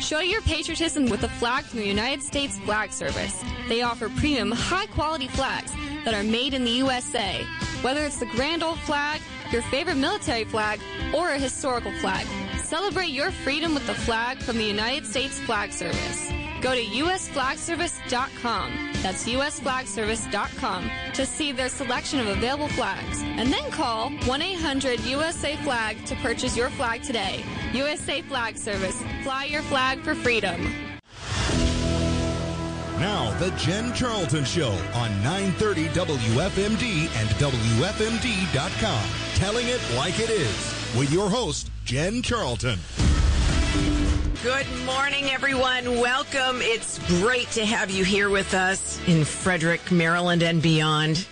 Show your patriotism with a flag from the United States Flag Service. They offer premium, high quality flags that are made in the USA. Whether it's the Grand Old Flag, your favorite military flag, or a historical flag, celebrate your freedom with the flag from the United States Flag Service. Go to usflagservice.com. That's usflagservice.com to see their selection of available flags. And then call 1-800-USA-FLAG to purchase your flag today. USA Flag Service. Fly your flag for freedom. Now, the Jen Charlton Show on 930 WFMD and WFMD.com. Telling it like it is with your host, Jen Charlton. Good morning, everyone. Welcome. It's great to have you here with us in Frederick, Maryland, and beyond.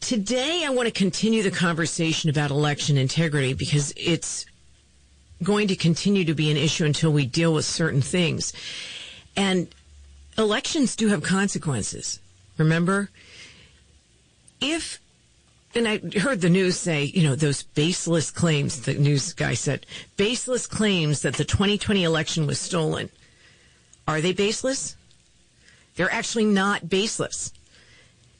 Today, I want to continue the conversation about election integrity because it's going to continue to be an issue until we deal with certain things. And elections do have consequences. Remember? If and I heard the news say, you know, those baseless claims, the news guy said, baseless claims that the 2020 election was stolen. Are they baseless? They're actually not baseless.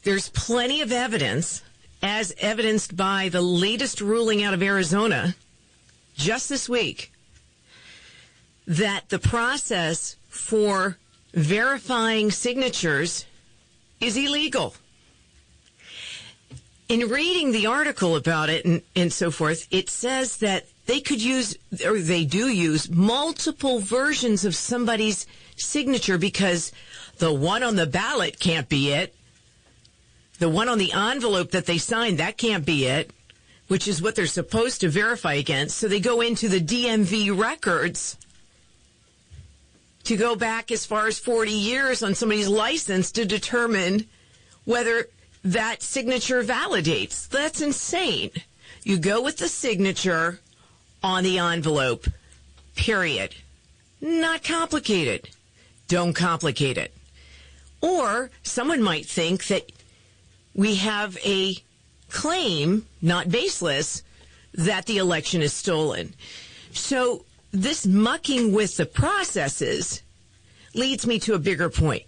There's plenty of evidence, as evidenced by the latest ruling out of Arizona just this week, that the process for verifying signatures is illegal in reading the article about it and, and so forth, it says that they could use, or they do use, multiple versions of somebody's signature because the one on the ballot can't be it. The one on the envelope that they signed, that can't be it, which is what they're supposed to verify against. So they go into the DMV records to go back as far as 40 years on somebody's license to determine whether that signature validates. That's insane. You go with the signature on the envelope, period. Not complicated. Don't complicate it. Or someone might think that we have a claim, not baseless, that the election is stolen. So this mucking with the processes leads me to a bigger point.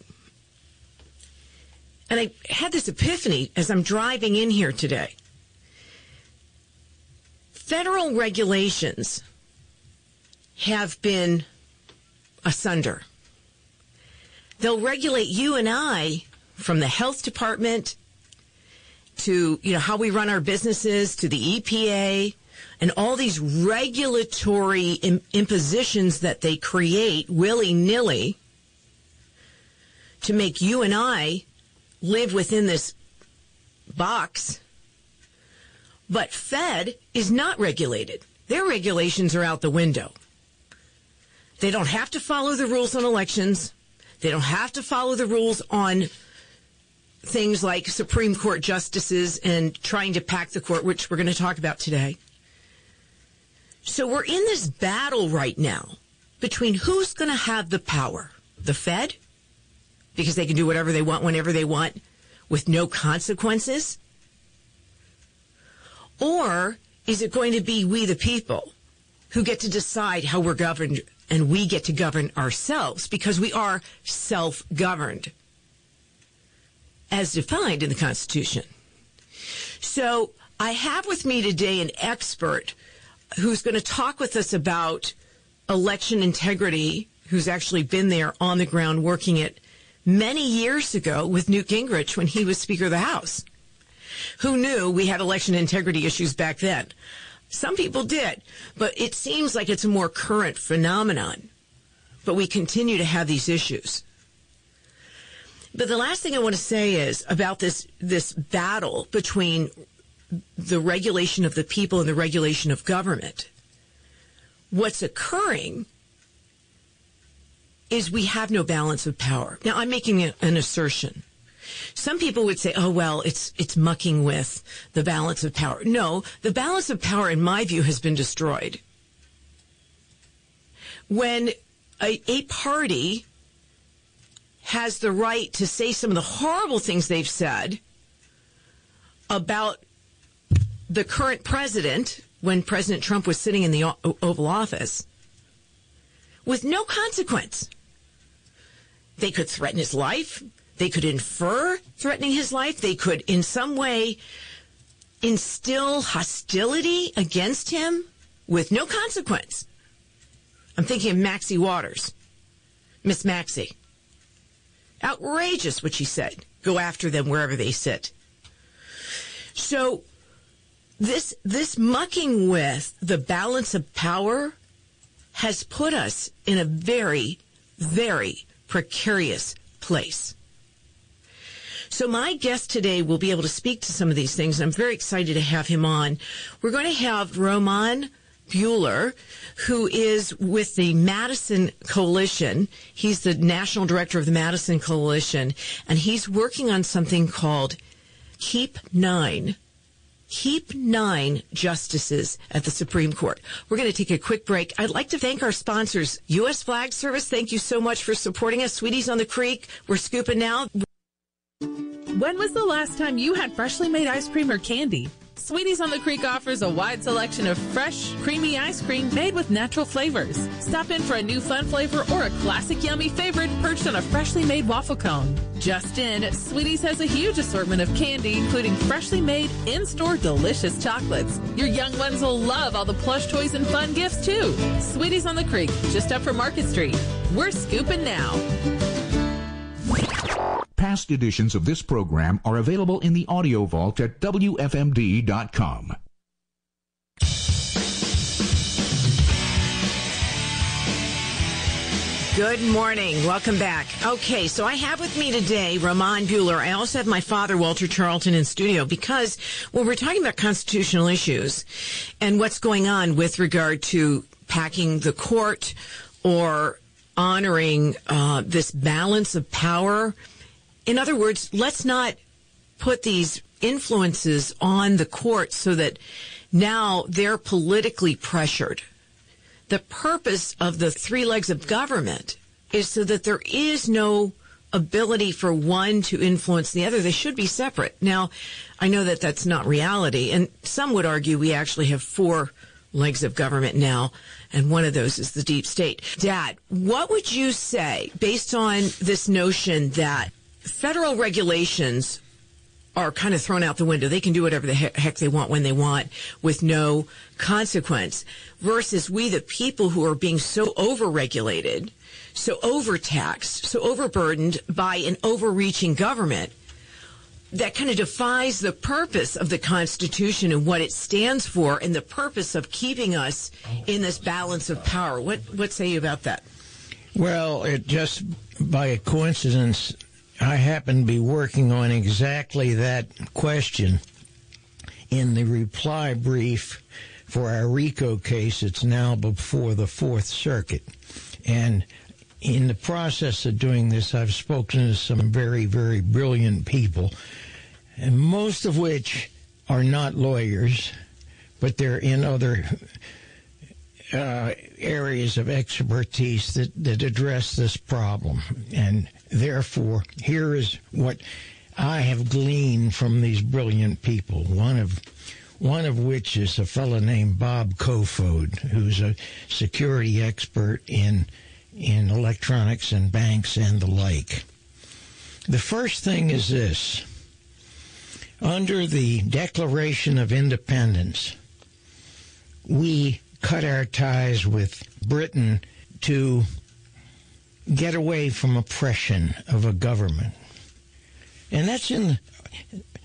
And I had this epiphany as I'm driving in here today. Federal regulations have been asunder. They'll regulate you and I from the health department to, you know, how we run our businesses to the EPA and all these regulatory impositions that they create willy nilly to make you and I live within this box. But Fed is not regulated. Their regulations are out the window. They don't have to follow the rules on elections. They don't have to follow the rules on things like Supreme Court justices and trying to pack the court, which we're going to talk about today. So we're in this battle right now between who's going to have the power, the Fed because they can do whatever they want whenever they want with no consequences? Or is it going to be we the people who get to decide how we're governed and we get to govern ourselves because we are self-governed as defined in the Constitution. So I have with me today an expert who's going to talk with us about election integrity, who's actually been there on the ground working it many years ago with Newt Gingrich when he was Speaker of the House. Who knew we had election integrity issues back then? Some people did, but it seems like it's a more current phenomenon. But we continue to have these issues. But the last thing I want to say is about this this battle between the regulation of the people and the regulation of government. What's occurring is we have no balance of power. Now, I'm making an assertion. Some people would say, oh, well, it's, it's mucking with the balance of power. No, the balance of power, in my view, has been destroyed. When a, a party has the right to say some of the horrible things they've said about the current president when President Trump was sitting in the Oval Office, with no consequence. They could threaten his life. They could infer threatening his life. They could, in some way, instill hostility against him with no consequence. I'm thinking of Maxie Waters, Miss Maxie. Outrageous what she said. Go after them wherever they sit. So this this mucking with the balance of power has put us in a very, very precarious place. So my guest today will be able to speak to some of these things. I'm very excited to have him on. We're going to have Roman Buehler, who is with the Madison Coalition. He's the national director of the Madison Coalition, and he's working on something called Keep Nine. Keep nine justices at the Supreme Court. We're going to take a quick break. I'd like to thank our sponsors, U.S. Flag Service. Thank you so much for supporting us. Sweeties on the Creek. We're scooping now. When was the last time you had freshly made ice cream or candy? Sweeties on the Creek offers a wide selection of fresh, creamy ice cream made with natural flavors. Stop in for a new fun flavor or a classic yummy favorite perched on a freshly made waffle cone. Just in, Sweeties has a huge assortment of candy, including freshly made, in-store delicious chocolates. Your young ones will love all the plush toys and fun gifts too. Sweeties on the Creek, just up from Market Street. We're scooping now. Past editions of this program are available in the audio vault at WFMD.com. Good morning. Welcome back. Okay, so I have with me today Roman Buehler. I also have my father, Walter Charlton, in studio because when we're talking about constitutional issues and what's going on with regard to packing the court or honoring uh, this balance of power, in other words, let's not put these influences on the court so that now they're politically pressured the purpose of the three legs of government is so that there is no ability for one to influence the other. They should be separate. Now, I know that that's not reality, and some would argue we actually have four legs of government now, and one of those is the deep state. Dad, what would you say based on this notion that federal regulations are kind of thrown out the window. They can do whatever the heck they want when they want with no consequence versus we, the people who are being so overregulated, so overtaxed, so overburdened by an overreaching government that kind of defies the purpose of the Constitution and what it stands for and the purpose of keeping us in this balance of power. What, what say you about that? Well, it just by a coincidence I happen to be working on exactly that question in the reply brief for our RICO case. It's now before the Fourth Circuit. And in the process of doing this, I've spoken to some very, very brilliant people, and most of which are not lawyers, but they're in other uh, areas of expertise that, that address this problem. And Therefore, here is what I have gleaned from these brilliant people. One of one of which is a fellow named Bob Kofod, who's a security expert in in electronics and banks and the like. The first thing is this. Under the Declaration of Independence, we cut our ties with Britain to get away from oppression of a government. And that's in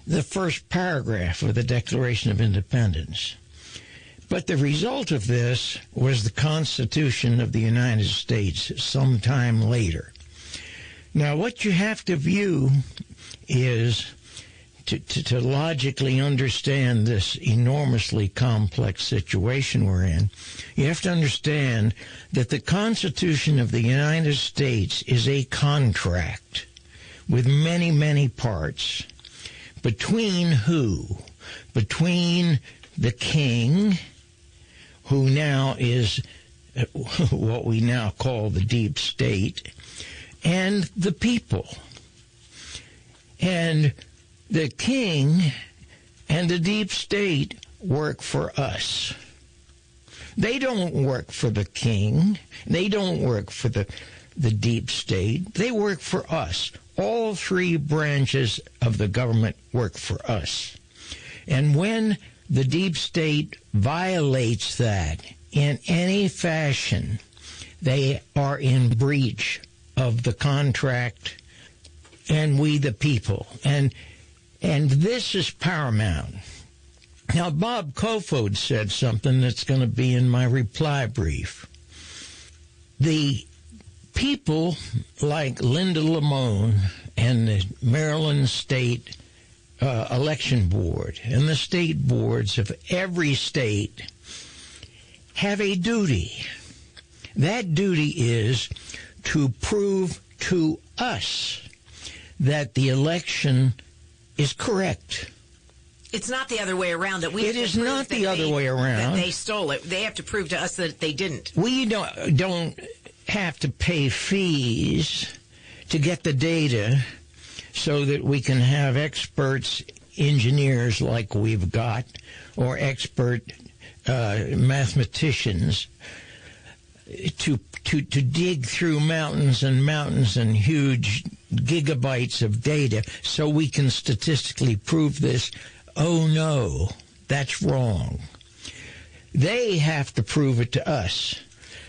the first paragraph of the Declaration of Independence. But the result of this was the Constitution of the United States sometime later. Now, what you have to view is to, to, to, logically understand this enormously complex situation we're in, you have to understand that the Constitution of the United States is a contract with many, many parts. Between who? Between the king, who now is what we now call the deep state, and the people. And the king and the deep state work for us. They don't work for the king. They don't work for the the deep state. They work for us. All three branches of the government work for us. And when the deep state violates that in any fashion, they are in breach of the contract and we the people. And and this is paramount. Now Bob Kofod said something that's going to be in my reply brief. The people like Linda Lamone and the Maryland State uh, Election Board and the state boards of every state have a duty. That duty is to prove to us that the election is correct. It's not the other way around that we. It is not the other they- way around. That they stole it. They have to prove to us that they didn't. We don't don't have to pay fees to get the data so that we can have experts engineers like we've got or expert uh, mathematicians to to to dig through mountains and mountains and huge gigabytes of data so we can statistically prove this oh no that's wrong they have to prove it to us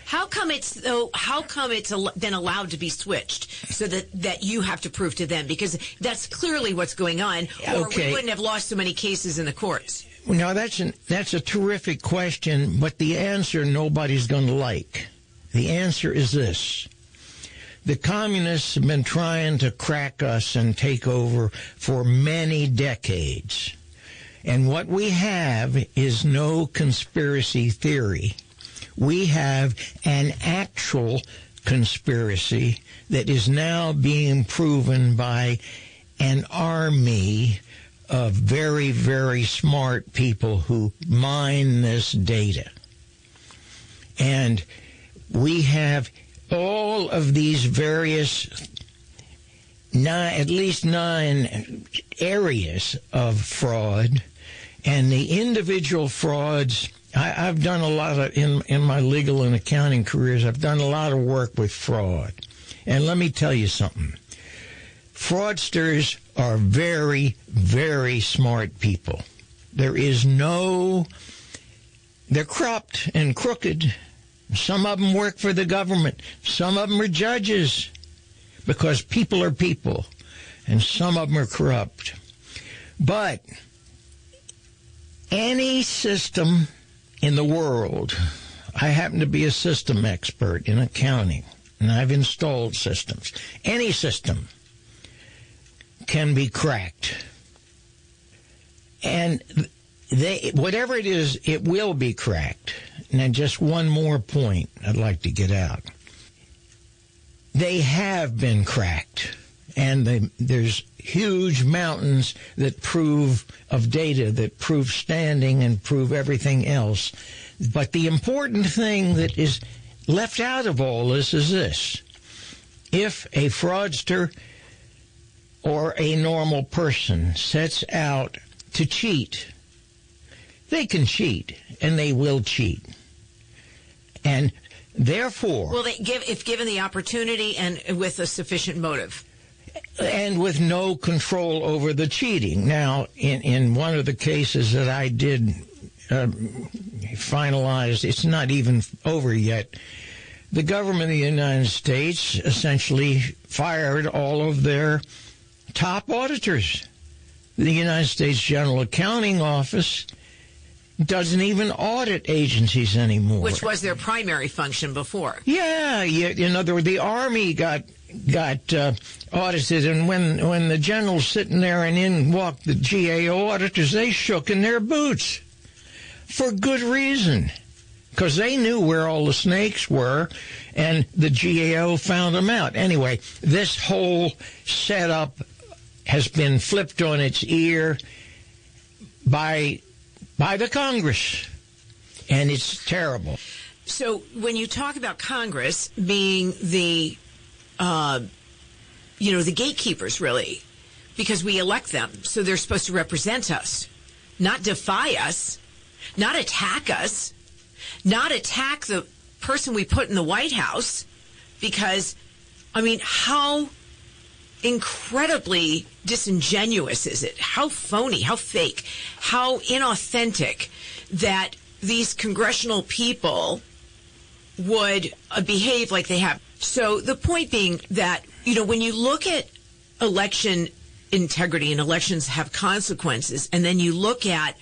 How come it's though? How come it's then allowed to be switched so that that you have to prove to them because that's clearly what's going on, or Okay. we wouldn't have lost so many cases in the courts. Now that's an, that's a terrific question, but the answer nobody's going to like. The answer is this: the communists have been trying to crack us and take over for many decades, and what we have is no conspiracy theory. We have an actual conspiracy that is now being proven by an army of very, very smart people who mine this data. And we have all of these various nine, at least nine areas of fraud, and the individual frauds. I, I've done a lot of in in my legal and accounting careers. I've done a lot of work with fraud, and let me tell you something fraudsters are very, very smart people. There is no, they're cropped and crooked. Some of them work for the government. Some of them are judges because people are people. And some of them are corrupt. But any system in the world, I happen to be a system expert in accounting, and I've installed systems. Any system can be cracked. And they, whatever it is, it will be cracked. Now, just one more point I'd like to get out. They have been cracked, and they, there's huge mountains that prove of data that prove standing and prove everything else. But the important thing that is left out of all this is this. If a fraudster or a normal person sets out to cheat, they can cheat and they will cheat. And therefore, Well, they give if given the opportunity and with a sufficient motive. and with no control over the cheating. Now, in, in one of the cases that I did uh, finalize, it's not even over yet. The government of the United States essentially fired all of their top auditors. The United States General Accounting Office doesn't even audit agencies anymore. Which was their primary function before. Yeah. In other words, the army got got uh, audited, and when when the general's sitting there and in walked the GAO auditors, they shook in their boots for good reason, because they knew where all the snakes were, and the GAO found them out. Anyway, this whole setup has been flipped on its ear by by the Congress, and it's terrible. So when you talk about Congress being the, uh, you know, the gatekeepers, really, because we elect them, so they're supposed to represent us, not defy us, not attack us, not attack the person we put in the White House because, I mean, how incredibly disingenuous is it? How phony, how fake, how inauthentic that these congressional people would uh, behave like they have. So the point being that, you know, when you look at election integrity and elections have consequences, and then you look at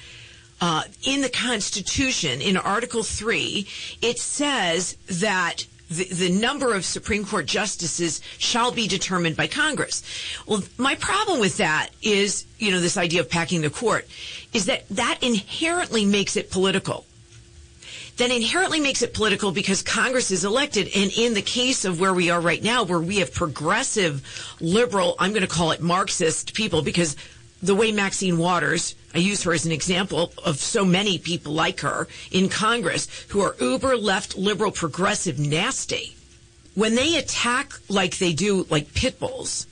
uh, in the Constitution, in Article 3, it says that the, the, number of Supreme Court justices shall be determined by Congress. Well, my problem with that is, you know, this idea of packing the court, is that that inherently makes it political that inherently makes it political because Congress is elected. And in the case of where we are right now, where we have progressive, liberal, I'm going to call it Marxist people, because the way Maxine Waters, I use her as an example of so many people like her in Congress who are uber left, liberal, progressive, nasty. When they attack like they do, like pit bulls,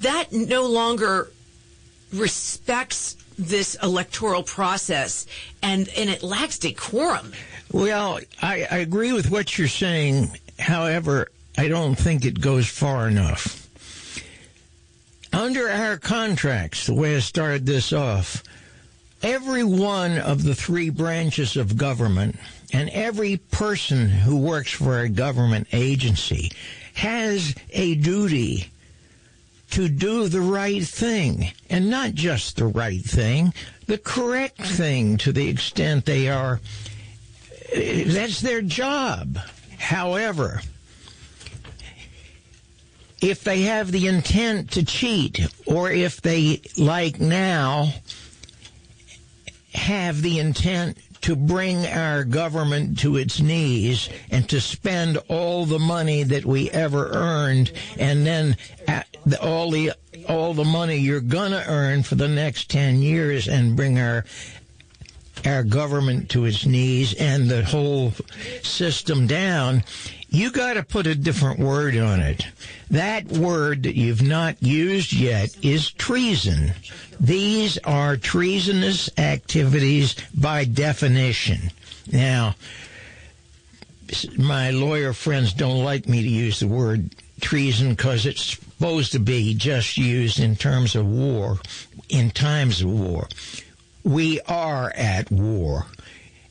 that no longer respects this electoral process and, and it lacks decorum. Well, I, I agree with what you're saying. However, I don't think it goes far enough. Under our contracts, the way I started this off, every one of the three branches of government and every person who works for a government agency has a duty to do the right thing, and not just the right thing, the correct thing to the extent they are. That's their job. However, if they have the intent to cheat, or if they, like now, have the intent to bring our government to its knees and to spend all the money that we ever earned and then uh, all the all the money you're going to earn for the next 10 years and bring our our government to its knees and the whole system down you got to put a different word on it. That word that you've not used yet is treason. These are treasonous activities by definition. Now, my lawyer friends don't like me to use the word treason because it's supposed to be just used in terms of war, in times of war. We are at war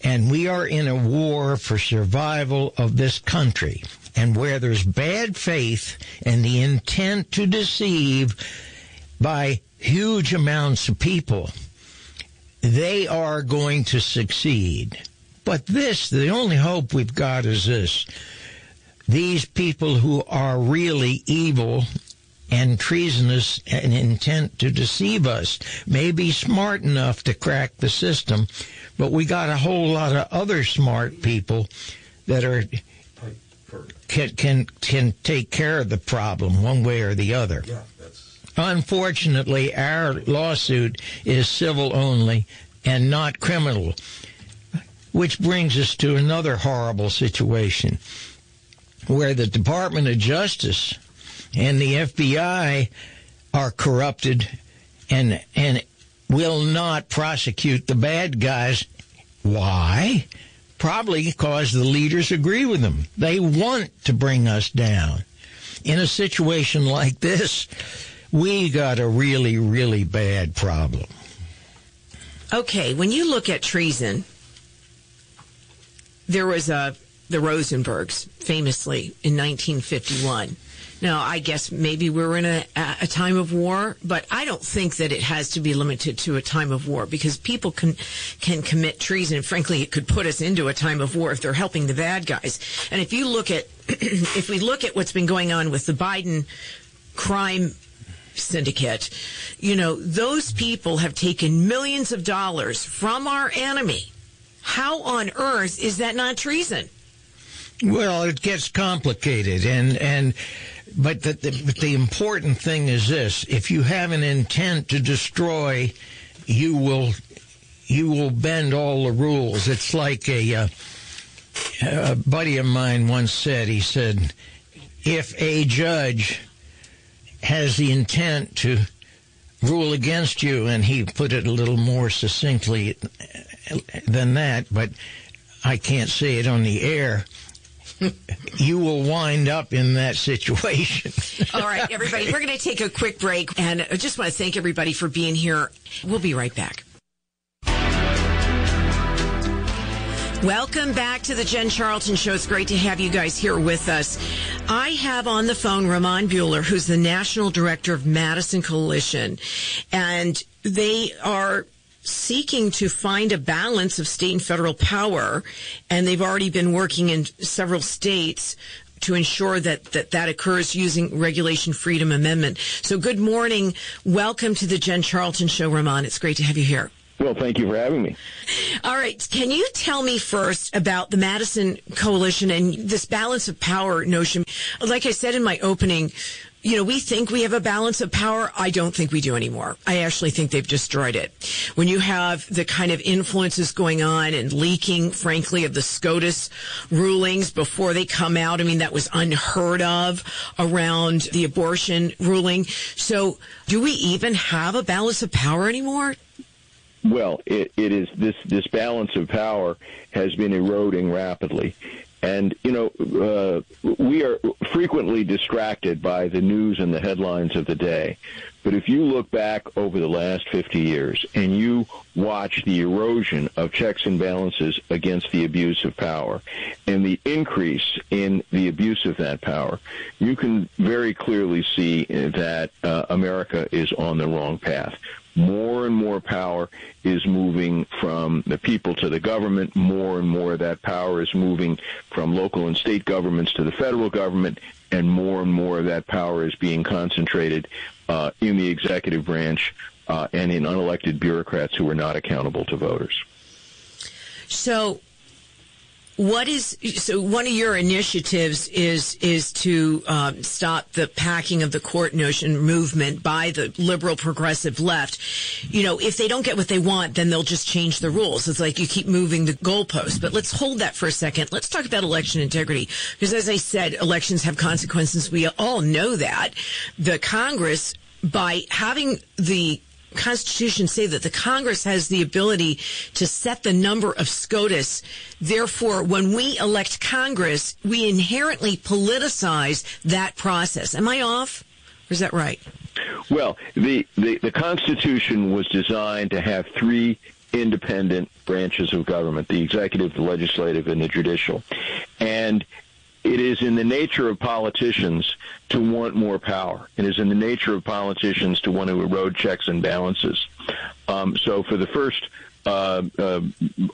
and we are in a war for survival of this country. And where there's bad faith and the intent to deceive by huge amounts of people, they are going to succeed. But this, the only hope we've got is this. These people who are really evil and treasonous and intent to deceive us may be smart enough to crack the system, but we got a whole lot of other smart people that are can can can take care of the problem one way or the other. Yeah, Unfortunately, our lawsuit is civil only and not criminal, which brings us to another horrible situation where the Department of Justice and the FBI are corrupted and and will not prosecute the bad guys. Why? Probably because the leaders agree with them. They want to bring us down. In a situation like this, we got a really, really bad problem. Okay, when you look at treason, there was a the Rosenbergs famously in 1951 now, I guess maybe we're in a, a time of war, but I don't think that it has to be limited to a time of war because people can can commit treason. Frankly, it could put us into a time of war if they're helping the bad guys. And if you look at if we look at what's been going on with the Biden crime syndicate, you know, those people have taken millions of dollars from our enemy. How on earth is that not treason? Well, it gets complicated, and and but the, the, but the important thing is this: if you have an intent to destroy, you will you will bend all the rules. It's like a, uh, a buddy of mine once said. He said, if a judge has the intent to rule against you, and he put it a little more succinctly than that, but I can't say it on the air, you will wind up in that situation. All right, everybody, we're going to take a quick break. And I just want to thank everybody for being here. We'll be right back. Welcome back to the Jen Charlton Show. It's great to have you guys here with us. I have on the phone Ramon Buehler, who's the National Director of Madison Coalition. And they are seeking to find a balance of state and federal power. And they've already been working in several states to ensure that, that that occurs using Regulation Freedom Amendment. So good morning. Welcome to the Jen Charlton Show, Ramon. It's great to have you here. Well, thank you for having me. All right. Can you tell me first about the Madison Coalition and this balance of power notion? Like I said in my opening, you know, we think we have a balance of power. I don't think we do anymore. I actually think they've destroyed it. When you have the kind of influences going on and leaking, frankly, of the SCOTUS rulings before they come out, I mean, that was unheard of around the abortion ruling. So do we even have a balance of power anymore? Well, it, it is this this balance of power has been eroding rapidly, and you know uh, we are frequently distracted by the news and the headlines of the day. But if you look back over the last 50 years and you watch the erosion of checks and balances against the abuse of power and the increase in the abuse of that power, you can very clearly see that uh, America is on the wrong path more and more power is moving from the people to the government. More and more of that power is moving from local and state governments to the federal government, and more and more of that power is being concentrated uh, in the executive branch uh, and in unelected bureaucrats who are not accountable to voters. So, what is so? One of your initiatives is is to um, stop the packing of the court notion movement by the liberal progressive left. You know, if they don't get what they want, then they'll just change the rules. It's like you keep moving the goalpost. But let's hold that for a second. Let's talk about election integrity because, as I said, elections have consequences. We all know that. The Congress by having the Constitution say that the Congress has the ability to set the number of SCOTUS. Therefore, when we elect Congress, we inherently politicize that process. Am I off? Or is that right? Well, the, the, the Constitution was designed to have three independent branches of government the executive, the legislative, and the judicial. And it is in the nature of politicians to want more power. It is in the nature of politicians to want to erode checks and balances. Um, so for the first uh, uh,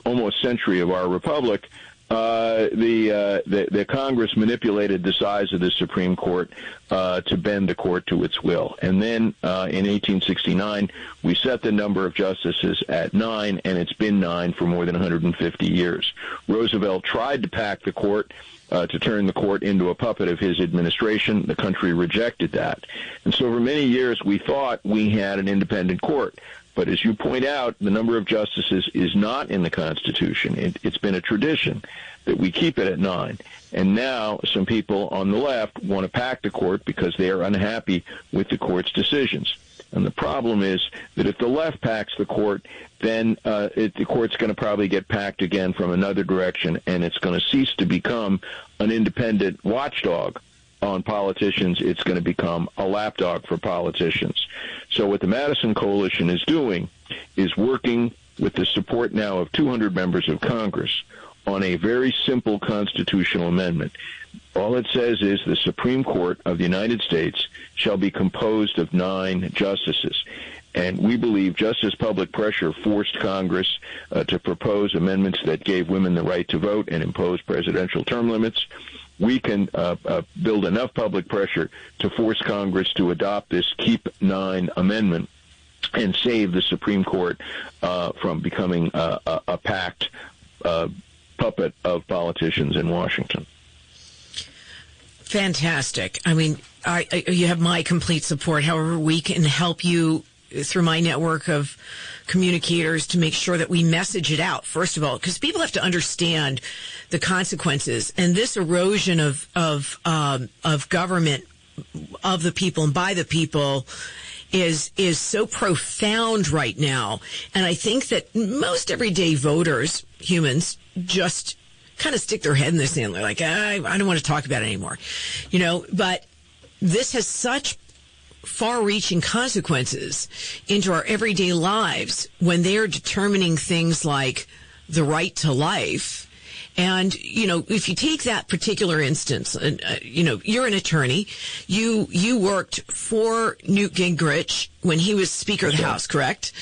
almost century of our republic, uh, the, uh, the, the Congress manipulated the size of the Supreme Court uh, to bend the court to its will, and then uh, in 1869 we set the number of justices at nine, and it's been nine for more than 150 years. Roosevelt tried to pack the court uh, to turn the court into a puppet of his administration. The country rejected that. And so for many years, we thought we had an independent court. But as you point out, the number of justices is not in the Constitution. It, it's been a tradition that we keep it at nine. And now some people on the left want to pack the court because they are unhappy with the court's decisions. And the problem is that if the left packs the court, then uh, it, the court's going to probably get packed again from another direction, and it's going to cease to become an independent watchdog on politicians. It's going to become a lapdog for politicians. So what the Madison Coalition is doing is working with the support now of 200 members of Congress on a very simple constitutional amendment. All it says is the Supreme Court of the United States shall be composed of nine justices. And we believe just as public pressure forced Congress uh, to propose amendments that gave women the right to vote and impose presidential term limits, we can uh, uh, build enough public pressure to force Congress to adopt this Keep Nine amendment and save the Supreme Court uh, from becoming a, a packed uh, puppet of politicians in Washington. Fantastic. I mean, I, I, you have my complete support. However, we can help you through my network of communicators to make sure that we message it out first of all because people have to understand the consequences and this erosion of of um, of government of the people and by the people is is so profound right now and i think that most everyday voters humans just kind of stick their head in the sand. They're like, I, I don't want to talk about it anymore, you know. But this has such far-reaching consequences into our everyday lives when they're determining things like the right to life. And, you know, if you take that particular instance, uh, you know, you're an attorney. You, you worked for Newt Gingrich when he was Speaker of the House, correct?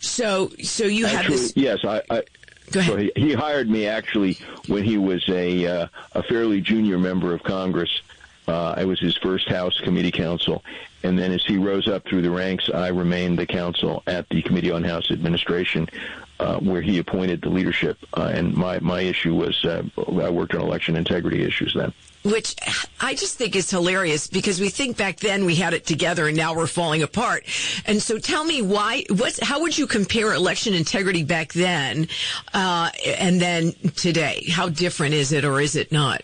So, so you actually, had this. Yes, I. I Go ahead. So he, he hired me actually when he was a uh, a fairly junior member of Congress. Uh, I was his first House committee counsel, and then as he rose up through the ranks, I remained the counsel at the Committee on House Administration, uh, where he appointed the leadership. Uh, and my my issue was uh, I worked on election integrity issues then. which I just think is hilarious because we think back then we had it together and now we're falling apart. And so tell me why, what's, how would you compare election integrity back then, uh, and then today? How different is it or is it not?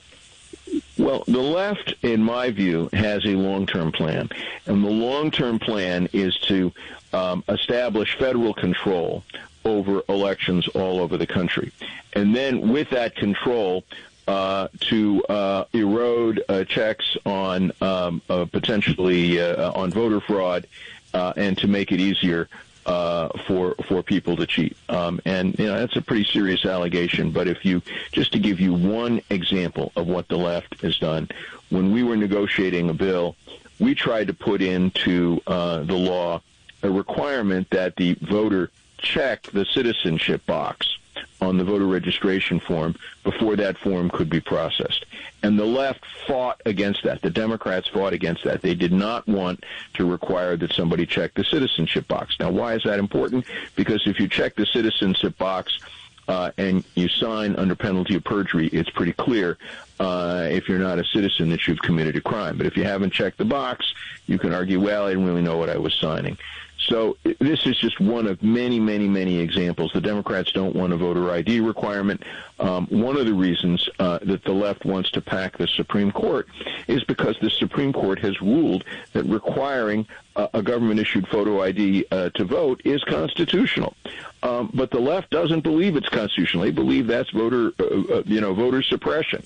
Well, the left, in my view, has a long-term plan, and the long-term plan is to um, establish federal control over elections all over the country, and then with that control. Uh, to uh, erode uh, checks on um, uh, potentially uh, on voter fraud, uh, and to make it easier uh, for for people to cheat. Um, and you know that's a pretty serious allegation. But if you just to give you one example of what the left has done, when we were negotiating a bill, we tried to put into uh, the law a requirement that the voter check the citizenship box on the voter registration form before that form could be processed. And the left fought against that. The Democrats fought against that. They did not want to require that somebody check the citizenship box. Now, why is that important? Because if you check the citizenship box, uh, and you sign under penalty of perjury, it's pretty clear uh, if you're not a citizen that you've committed a crime. But if you haven't checked the box, you can argue, well, I didn't really know what I was signing. So this is just one of many, many, many examples. The Democrats don't want a voter ID requirement. Um, one of the reasons uh, that the left wants to pack the Supreme Court is because the Supreme Court has ruled that requiring uh, a government-issued photo ID uh, to vote is constitutional. Um, but the left doesn't believe it's constitutional. They believe that's voter, uh, uh, you know, voter suppression.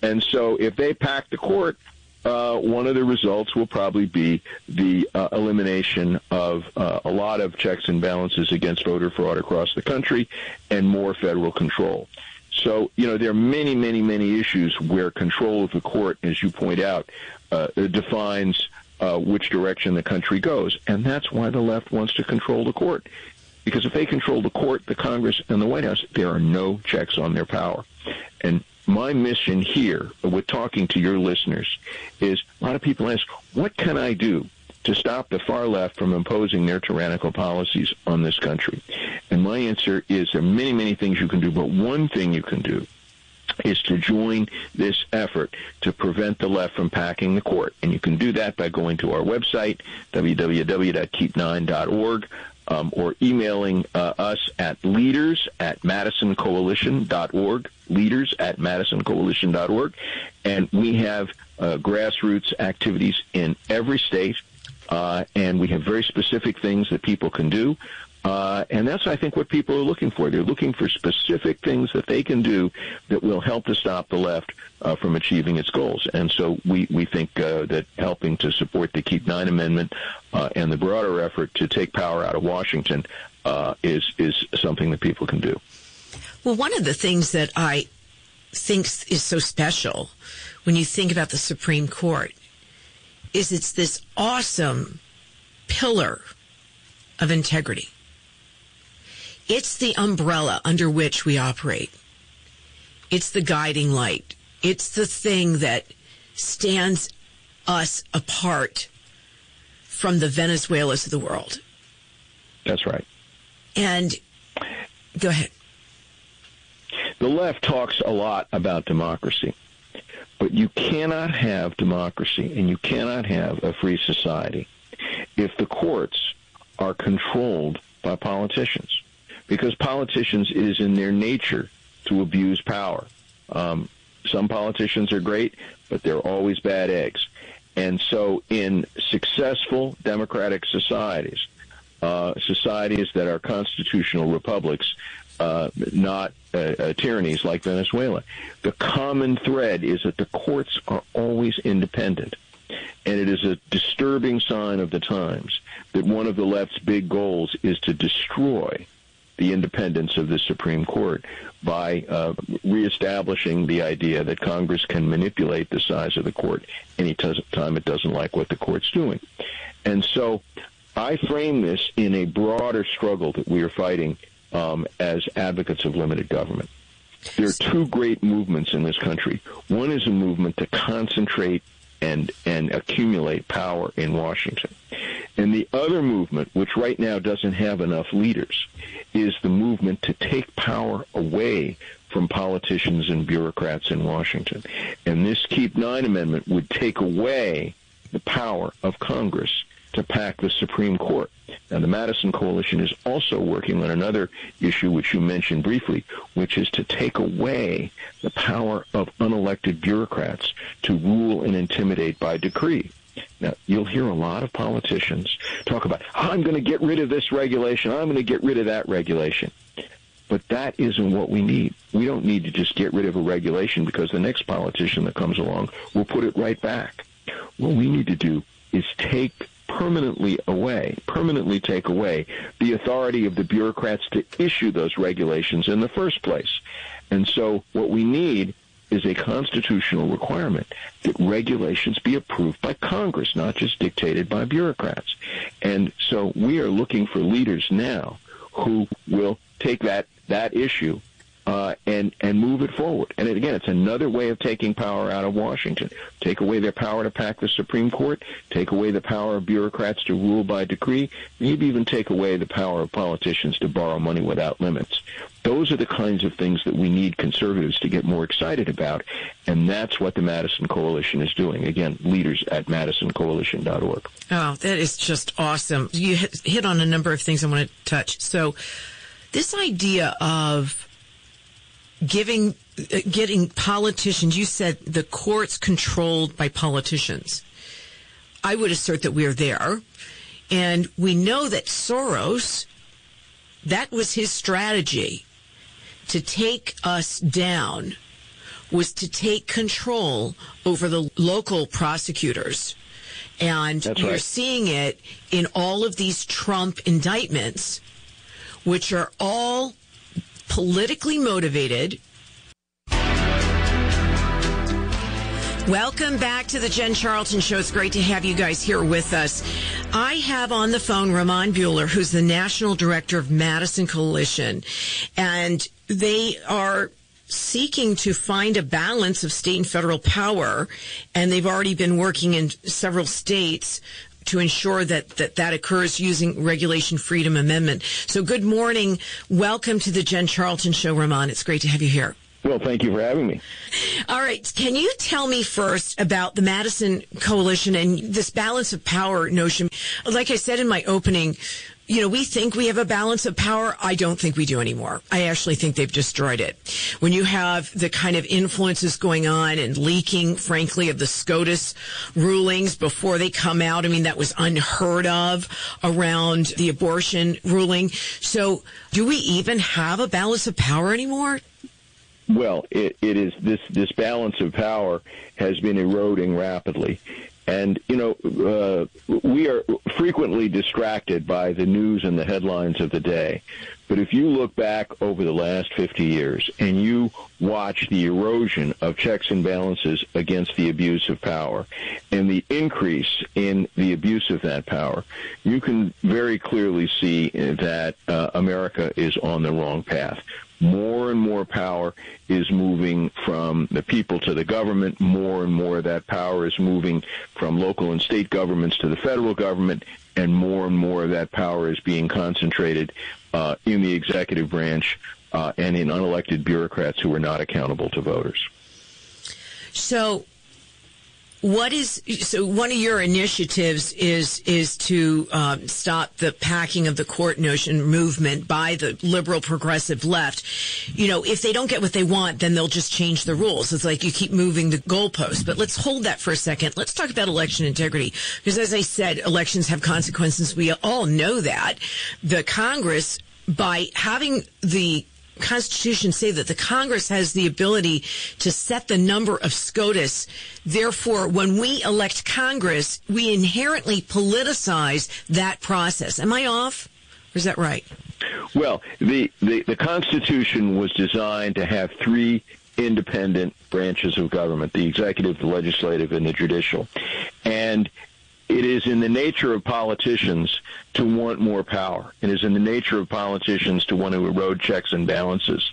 And so if they pack the court, uh, one of the results will probably be the uh, elimination of uh, a lot of checks and balances against voter fraud across the country and more federal control. So, you know, there are many, many, many issues where control of the court, as you point out, uh, defines uh, which direction the country goes. And that's why the left wants to control the court. Because if they control the court, the Congress, and the White House, there are no checks on their power. And my mission here with talking to your listeners is a lot of people ask, what can I do to stop the far left from imposing their tyrannical policies on this country? And my answer is there are many, many things you can do, but one thing you can do is to join this effort to prevent the left from packing the court. And you can do that by going to our website, www.keep9.org um, or emailing uh, us at leaders at madisoncoalition.org, leaders at madisoncoalition.org. And we have uh, grassroots activities in every state, uh, and we have very specific things that people can do. Uh, and that's, I think, what people are looking for. They're looking for specific things that they can do that will help to stop the left uh, from achieving its goals. And so we, we think uh, that helping to support the Keep Nine Amendment uh, and the broader effort to take power out of Washington uh, is, is something that people can do. Well, one of the things that I think is so special when you think about the Supreme Court is it's this awesome pillar of integrity. It's the umbrella under which we operate. It's the guiding light. It's the thing that stands us apart from the Venezuelas of the world. That's right. And go ahead. The left talks a lot about democracy, but you cannot have democracy and you cannot have a free society if the courts are controlled by politicians because politicians, it is in their nature to abuse power. Um, some politicians are great, but they're always bad eggs. And so, in successful democratic societies, uh, societies that are constitutional republics, uh, not uh, uh, tyrannies like Venezuela. The common thread is that the courts are always independent. And it is a disturbing sign of the times that one of the left's big goals is to destroy the independence of the Supreme Court by uh, reestablishing the idea that Congress can manipulate the size of the court any time it doesn't like what the court's doing. And so I frame this in a broader struggle that we are fighting um, as advocates of limited government. There are two great movements in this country. One is a movement to concentrate and and accumulate power in Washington. And the other movement, which right now doesn't have enough leaders, is the movement to take power away from politicians and bureaucrats in Washington. And this Keep Nine Amendment would take away the power of Congress to pack the Supreme Court. Now, the Madison Coalition is also working on another issue, which you mentioned briefly, which is to take away the power of unelected bureaucrats to rule and intimidate by decree. Now, you'll hear a lot of politicians talk about, I'm going to get rid of this regulation, I'm going to get rid of that regulation. But that isn't what we need. We don't need to just get rid of a regulation because the next politician that comes along will put it right back. What we need to do is take permanently away, permanently take away the authority of the bureaucrats to issue those regulations in the first place. And so what we need is a constitutional requirement that regulations be approved by Congress, not just dictated by bureaucrats. And so we are looking for leaders now who will take that, that issue uh, and and move it forward. And again, it's another way of taking power out of Washington. Take away their power to pack the Supreme Court. Take away the power of bureaucrats to rule by decree. Maybe even take away the power of politicians to borrow money without limits. Those are the kinds of things that we need conservatives to get more excited about, and that's what the Madison Coalition is doing. Again, leaders at madisoncoalition.org. Oh, that is just awesome. You hit on a number of things I want to touch. So, this idea of giving uh, getting politicians you said the courts controlled by politicians. I would assert that we are there. And we know that soros that was his strategy to take us down was to take control over the local prosecutors. And That's you're right. seeing it in all of these trump indictments which are all politically motivated. Welcome back to the Jen Charlton Show. It's great to have you guys here with us. I have on the phone Roman Buehler, who's the National Director of Madison Coalition, and they are seeking to find a balance of state and federal power, and they've already been working in several states to ensure that, that that occurs using Regulation Freedom Amendment. So good morning. Welcome to the Jen Charlton Show, Roman. It's great to have you here. Well, thank you for having me. All right. Can you tell me first about the Madison Coalition and this balance of power notion? Like I said in my opening, you know, we think we have a balance of power. I don't think we do anymore. I actually think they've destroyed it. When you have the kind of influences going on and leaking, frankly, of the SCOTUS rulings before they come out, I mean, that was unheard of around the abortion ruling. So do we even have a balance of power anymore? Well, it, it is this this balance of power has been eroding rapidly, and you know uh, we are frequently distracted by the news and the headlines of the day. But if you look back over the last 50 years and you watch the erosion of checks and balances against the abuse of power and the increase in the abuse of that power, you can very clearly see that uh, America is on the wrong path more and more power is moving from the people to the government. More and more of that power is moving from local and state governments to the federal government, and more and more of that power is being concentrated uh, in the executive branch uh, and in unelected bureaucrats who are not accountable to voters. So, what is so? One of your initiatives is is to um, stop the packing of the court notion movement by the liberal progressive left. You know, if they don't get what they want, then they'll just change the rules. It's like you keep moving the goalpost. But let's hold that for a second. Let's talk about election integrity because, as I said, elections have consequences. We all know that the Congress, by having the Constitution say that the Congress has the ability to set the number of SCOTUS. Therefore, when we elect Congress, we inherently politicize that process. Am I off? Or is that right? Well, the, the, the Constitution was designed to have three independent branches of government the executive, the legislative, and the judicial. And it is in the nature of politicians to want more power. It is in the nature of politicians to want to erode checks and balances.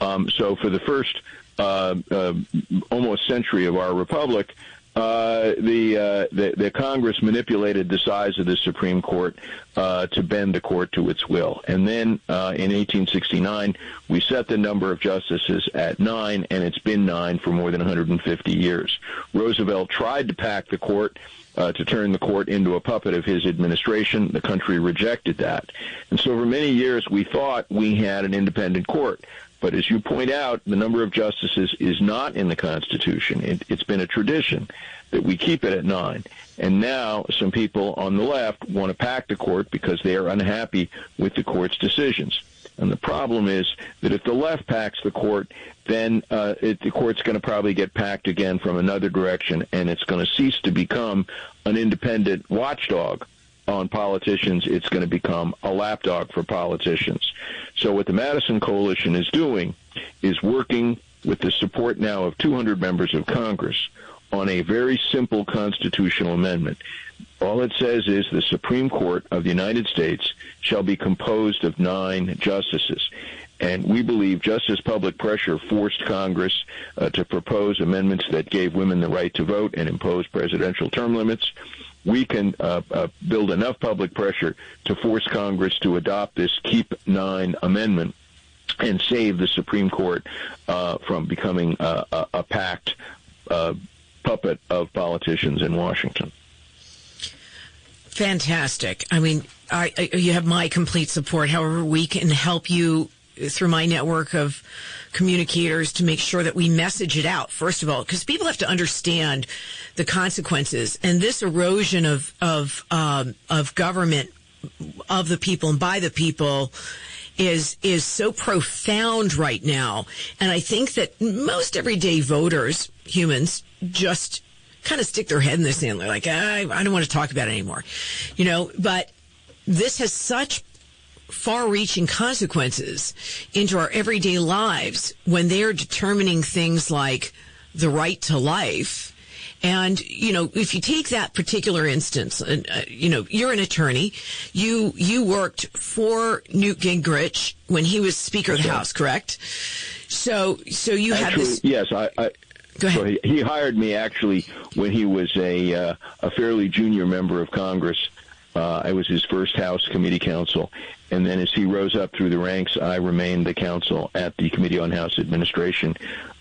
Um, so for the first uh, uh, almost century of our republic, uh, the, uh, the, the Congress manipulated the size of the Supreme Court uh, to bend the court to its will, and then uh, in 1869 we set the number of justices at nine, and it's been nine for more than 150 years. Roosevelt tried to pack the court uh, to turn the court into a puppet of his administration. The country rejected that. And so for many years, we thought we had an independent court. But as you point out, the number of justices is not in the Constitution. It, it's been a tradition that we keep it at nine. And now some people on the left want to pack the court because they are unhappy with the court's decisions. And the problem is that if the left packs the court, then uh, it, the court's going to probably get packed again from another direction, and it's going to cease to become an independent watchdog on politicians. It's going to become a lapdog for politicians. So what the Madison Coalition is doing is working with the support now of 200 members of Congress on a very simple constitutional amendment. All it says is the Supreme Court of the United States shall be composed of nine justices. And we believe just as public pressure forced Congress uh, to propose amendments that gave women the right to vote and impose presidential term limits, we can uh, uh, build enough public pressure to force Congress to adopt this Keep Nine amendment and save the Supreme Court uh, from becoming a, a packed uh, puppet of politicians in Washington. Fantastic. I mean, I, I, you have my complete support. However, we can help you through my network of communicators to make sure that we message it out first of all because people have to understand the consequences. And this erosion of of um, of government of the people and by the people is is so profound right now. And i think that most everyday voters humans just kind of stick their head in the sand. They're like I, I don't want to talk about it anymore you know? But this has such far reaching consequences into our everyday lives when they're determining things like the right to life. And, you know, if you take that particular instance, uh, you know, you're an attorney. You, you worked for Newt Gingrich when he was Speaker of the House, correct? So, so you actually, had this. Yes, I, I Go ahead. So he, he hired me actually when he was a uh, a fairly junior member of Congress. Uh, I was his first House committee counsel, and then as he rose up through the ranks, I remained the counsel at the Committee on House Administration,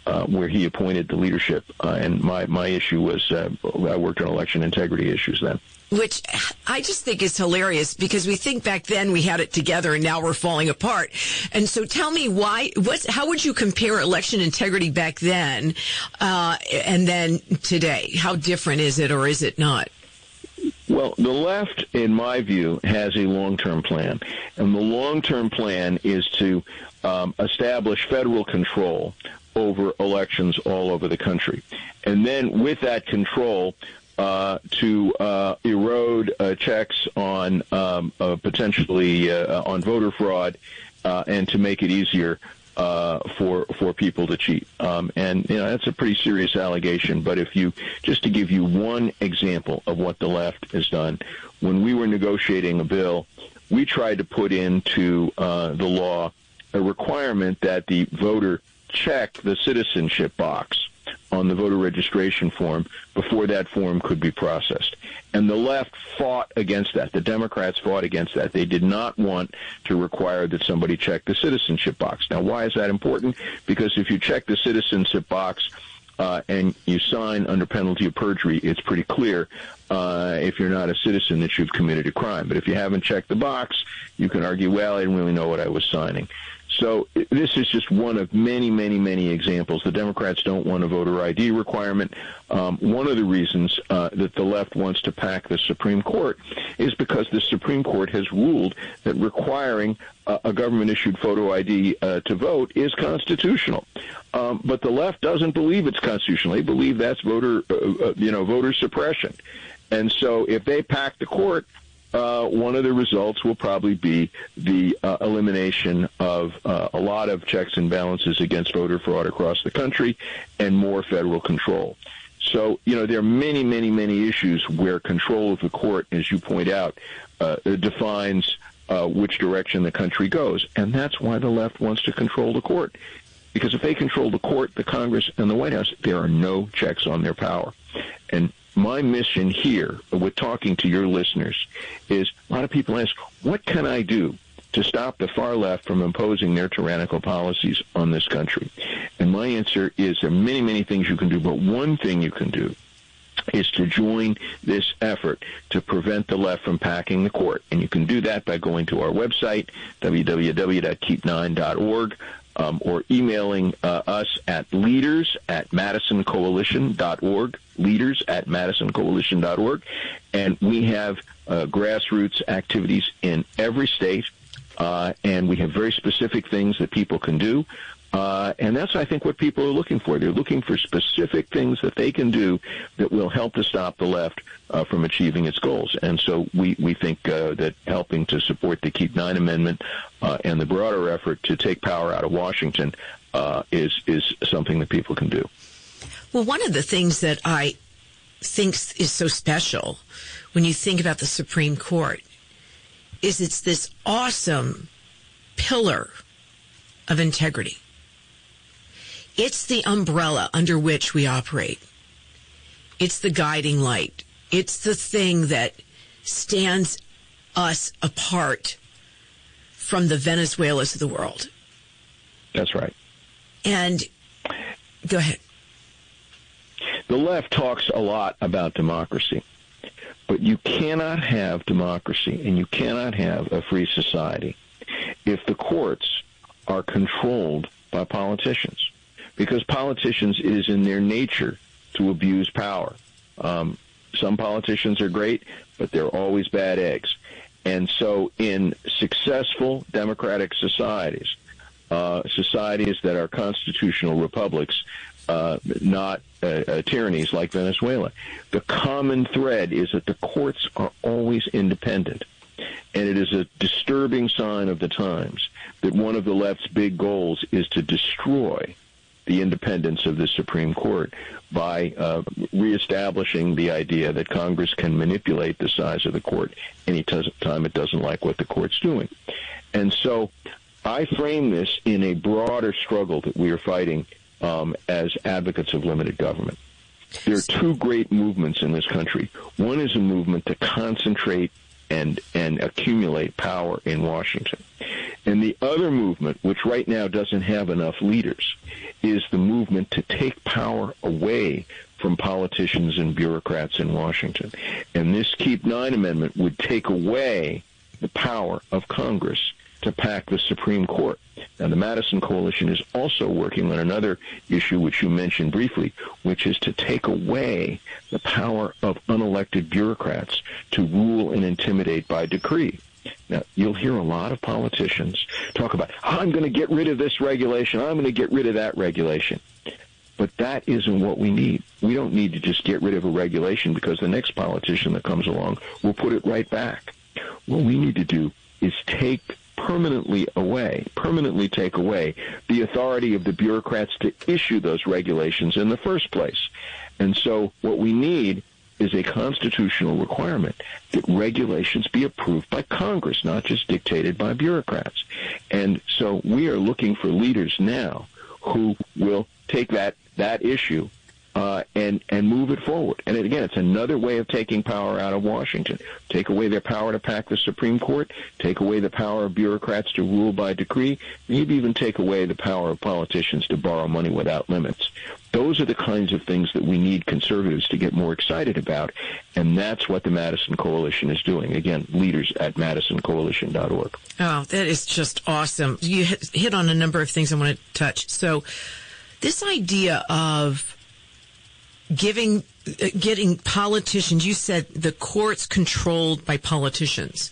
uh, where he appointed the leadership. Uh, and my, my issue was uh, I worked on election integrity issues then. Which I just think is hilarious because we think back then we had it together and now we're falling apart. And so tell me why, what's, how would you compare election integrity back then uh, and then today? How different is it or is it not? Well, the left, in my view, has a long-term plan, and the long-term plan is to um, establish federal control over elections all over the country, and then with that control. Uh, to uh, erode uh, checks on um, uh, potentially uh, on voter fraud, uh, and to make it easier uh, for for people to cheat. Um, and you know that's a pretty serious allegation. But if you just to give you one example of what the left has done, when we were negotiating a bill, we tried to put into uh, the law a requirement that the voter check the citizenship box on the voter registration form before that form could be processed. And the left fought against that. The Democrats fought against that. They did not want to require that somebody check the citizenship box. Now, why is that important? Because if you check the citizenship box, uh, and you sign under penalty of perjury, it's pretty clear uh, if you're not a citizen that you've committed a crime. But if you haven't checked the box, you can argue, well, I didn't really know what I was signing. So this is just one of many, many, many examples. The Democrats don't want a voter ID requirement. Um, one of the reasons uh, that the left wants to pack the Supreme Court is because the Supreme Court has ruled that requiring uh, a government-issued photo ID uh, to vote is constitutional. Um, but the left doesn't believe it's constitutional. They believe that's voter, uh, uh, you know, voter suppression. And so if they pack the court, uh, one of the results will probably be the uh, elimination of uh, a lot of checks and balances against voter fraud across the country and more federal control. So, you know, there are many, many, many issues where control of the court, as you point out, uh, defines uh, which direction the country goes. And that's why the left wants to control the court. Because if they control the court, the Congress, and the White House, there are no checks on their power. And my mission here with talking to your listeners is a lot of people ask, what can I do to stop the far left from imposing their tyrannical policies on this country? And my answer is there are many, many things you can do, but one thing you can do is to join this effort to prevent the left from packing the court. And you can do that by going to our website, www.keep9.org um, or emailing uh, us at leaders at madisoncoalition.org, leaders at madisoncoalition.org. And we have uh, grassroots activities in every state, uh, and we have very specific things that people can do. Uh, and that's, I think, what people are looking for. They're looking for specific things that they can do that will help to stop the left uh, from achieving its goals. And so we, we think uh, that helping to support the Keep Nine Amendment uh, and the broader effort to take power out of Washington uh, is, is something that people can do. Well, one of the things that I think is so special when you think about the Supreme Court is it's this awesome pillar of integrity it's the umbrella under which we operate. It's the guiding light. It's the thing that stands us apart from the Venezuelas of the world. That's right. And go ahead. The left talks a lot about democracy, but you cannot have democracy and you cannot have a free society if the courts are controlled by politicians because politicians, it is in their nature to abuse power. Um, some politicians are great, but they're always bad eggs. And so, in successful democratic societies, uh, societies that are constitutional republics, uh, not uh, uh tyrannies like Venezuela, the common thread is that the courts are always independent. And it is a disturbing sign of the times that one of the left's big goals is to destroy the independence of the Supreme Court by uh, reestablishing the idea that Congress can manipulate the size of the court any time it doesn't like what the court's doing. And so I frame this in a broader struggle that we are fighting um, as advocates of limited government. There are two great movements in this country. One is a movement to concentrate and and accumulate power in Washington. And the other movement, which right now doesn't have enough leaders, is the movement to take power away from politicians and bureaucrats in Washington. And this Keep Nine Amendment would take away the power of Congress to pack the Supreme Court. Now, the Madison Coalition is also working on another issue, which you mentioned briefly, which is to take away the power of unelected bureaucrats to rule and intimidate by decree. Now, you'll hear a lot of politicians talk about, I'm going to get rid of this regulation, I'm going to get rid of that regulation. But that isn't what we need. We don't need to just get rid of a regulation because the next politician that comes along will put it right back. What we need to do is take permanently away, permanently take away the authority of the bureaucrats to issue those regulations in the first place. And so what we need is a constitutional requirement that regulations be approved by Congress, not just dictated by bureaucrats. And so we are looking for leaders now who will take that, that issue uh, and and move it forward. And again, it's another way of taking power out of Washington. Take away their power to pack the Supreme Court. Take away the power of bureaucrats to rule by decree. Maybe even take away the power of politicians to borrow money without limits. Those are the kinds of things that we need conservatives to get more excited about, and that's what the Madison Coalition is doing. Again, leaders at madisoncoalition.org. Oh, that is just awesome. You hit on a number of things I want to touch. So, this idea of giving uh, getting politicians you said the courts controlled by politicians.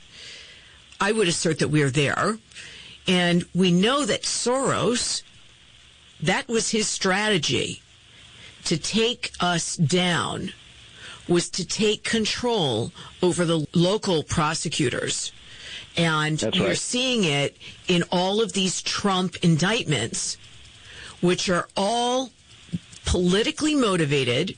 I would assert that we're there. And we know that soros that was his strategy to take us down was to take control over the local prosecutors. And That's you're right. seeing it in all of these trump indictments which are all politically motivated